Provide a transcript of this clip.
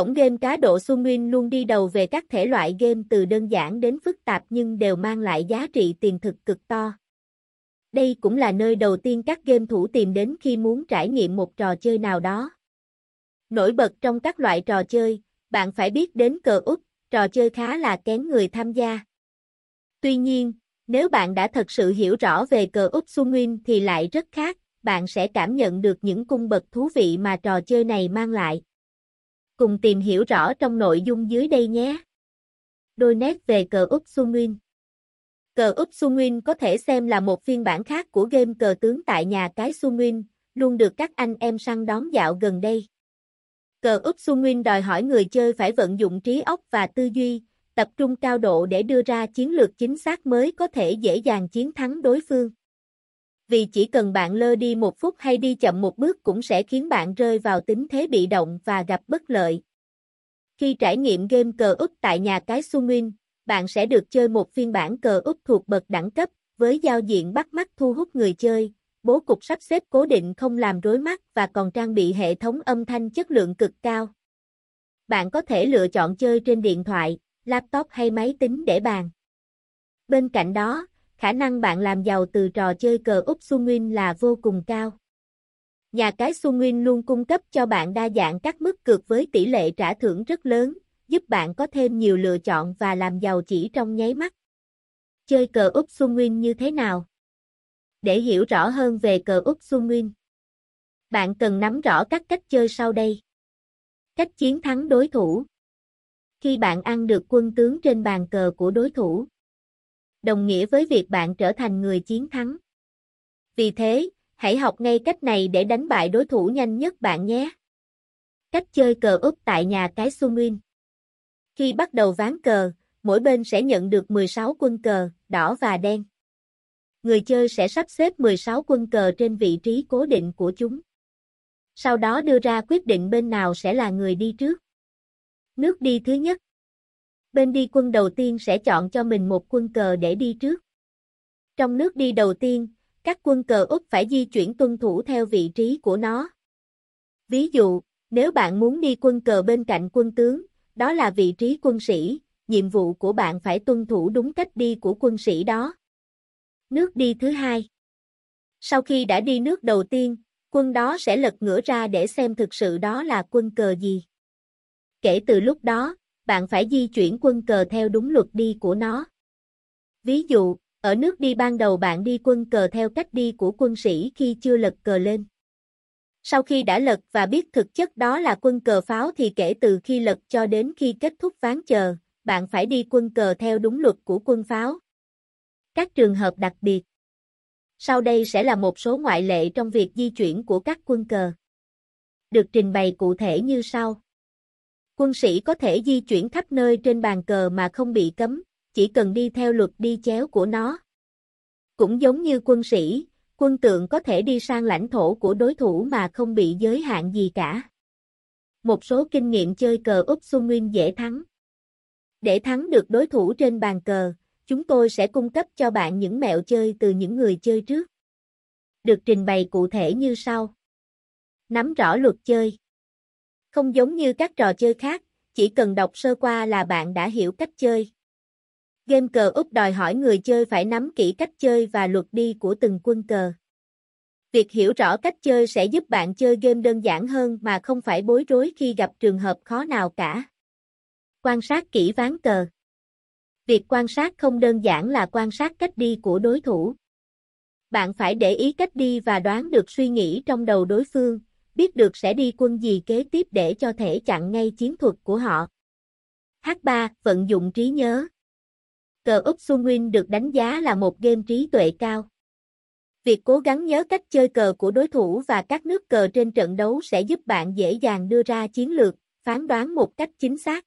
Cổng game cá độ Xuân Nguyên luôn đi đầu về các thể loại game từ đơn giản đến phức tạp nhưng đều mang lại giá trị tiền thực cực to. Đây cũng là nơi đầu tiên các game thủ tìm đến khi muốn trải nghiệm một trò chơi nào đó. Nổi bật trong các loại trò chơi, bạn phải biết đến cờ út, trò chơi khá là kén người tham gia. Tuy nhiên, nếu bạn đã thật sự hiểu rõ về cờ út Xuân Nguyên thì lại rất khác, bạn sẽ cảm nhận được những cung bậc thú vị mà trò chơi này mang lại. Cùng tìm hiểu rõ trong nội dung dưới đây nhé. Đôi nét về cờ út su Nguyên Cờ út su Nguyên có thể xem là một phiên bản khác của game cờ tướng tại nhà cái su Nguyên, luôn được các anh em săn đón dạo gần đây. Cờ út su Nguyên đòi hỏi người chơi phải vận dụng trí óc và tư duy, tập trung cao độ để đưa ra chiến lược chính xác mới có thể dễ dàng chiến thắng đối phương. Vì chỉ cần bạn lơ đi một phút hay đi chậm một bước cũng sẽ khiến bạn rơi vào tính thế bị động và gặp bất lợi. Khi trải nghiệm game cờ út tại nhà cái Sunwin, bạn sẽ được chơi một phiên bản cờ út thuộc bậc đẳng cấp, với giao diện bắt mắt thu hút người chơi, bố cục sắp xếp cố định không làm rối mắt và còn trang bị hệ thống âm thanh chất lượng cực cao. Bạn có thể lựa chọn chơi trên điện thoại, laptop hay máy tính để bàn. Bên cạnh đó, khả năng bạn làm giàu từ trò chơi cờ Úc Xuân Nguyên là vô cùng cao. Nhà cái Xuân Nguyên luôn cung cấp cho bạn đa dạng các mức cược với tỷ lệ trả thưởng rất lớn, giúp bạn có thêm nhiều lựa chọn và làm giàu chỉ trong nháy mắt. Chơi cờ Úc Xuân Nguyên như thế nào? Để hiểu rõ hơn về cờ Úc Xuân Nguyên, bạn cần nắm rõ các cách chơi sau đây. Cách chiến thắng đối thủ Khi bạn ăn được quân tướng trên bàn cờ của đối thủ, đồng nghĩa với việc bạn trở thành người chiến thắng. Vì thế, hãy học ngay cách này để đánh bại đối thủ nhanh nhất bạn nhé. Cách chơi cờ úp tại nhà cái Sumin. Khi bắt đầu ván cờ, mỗi bên sẽ nhận được 16 quân cờ, đỏ và đen. Người chơi sẽ sắp xếp 16 quân cờ trên vị trí cố định của chúng. Sau đó đưa ra quyết định bên nào sẽ là người đi trước. Nước đi thứ nhất bên đi quân đầu tiên sẽ chọn cho mình một quân cờ để đi trước. Trong nước đi đầu tiên, các quân cờ Úc phải di chuyển tuân thủ theo vị trí của nó. Ví dụ, nếu bạn muốn đi quân cờ bên cạnh quân tướng, đó là vị trí quân sĩ, nhiệm vụ của bạn phải tuân thủ đúng cách đi của quân sĩ đó. Nước đi thứ hai Sau khi đã đi nước đầu tiên, quân đó sẽ lật ngửa ra để xem thực sự đó là quân cờ gì. Kể từ lúc đó, bạn phải di chuyển quân cờ theo đúng luật đi của nó. Ví dụ, ở nước đi ban đầu bạn đi quân cờ theo cách đi của quân sĩ khi chưa lật cờ lên. Sau khi đã lật và biết thực chất đó là quân cờ pháo thì kể từ khi lật cho đến khi kết thúc ván chờ, bạn phải đi quân cờ theo đúng luật của quân pháo. Các trường hợp đặc biệt Sau đây sẽ là một số ngoại lệ trong việc di chuyển của các quân cờ. Được trình bày cụ thể như sau. Quân sĩ có thể di chuyển khắp nơi trên bàn cờ mà không bị cấm, chỉ cần đi theo luật đi chéo của nó. Cũng giống như quân sĩ, quân tượng có thể đi sang lãnh thổ của đối thủ mà không bị giới hạn gì cả. Một số kinh nghiệm chơi cờ Úc Xuân Nguyên dễ thắng. Để thắng được đối thủ trên bàn cờ, chúng tôi sẽ cung cấp cho bạn những mẹo chơi từ những người chơi trước. Được trình bày cụ thể như sau. Nắm rõ luật chơi. Không giống như các trò chơi khác, chỉ cần đọc sơ qua là bạn đã hiểu cách chơi. Game cờ Úc đòi hỏi người chơi phải nắm kỹ cách chơi và luật đi của từng quân cờ. Việc hiểu rõ cách chơi sẽ giúp bạn chơi game đơn giản hơn mà không phải bối rối khi gặp trường hợp khó nào cả. Quan sát kỹ ván cờ Việc quan sát không đơn giản là quan sát cách đi của đối thủ. Bạn phải để ý cách đi và đoán được suy nghĩ trong đầu đối phương, biết được sẽ đi quân gì kế tiếp để cho thể chặn ngay chiến thuật của họ. H3. Vận dụng trí nhớ Cờ Úc Xuân Nguyên được đánh giá là một game trí tuệ cao. Việc cố gắng nhớ cách chơi cờ của đối thủ và các nước cờ trên trận đấu sẽ giúp bạn dễ dàng đưa ra chiến lược, phán đoán một cách chính xác.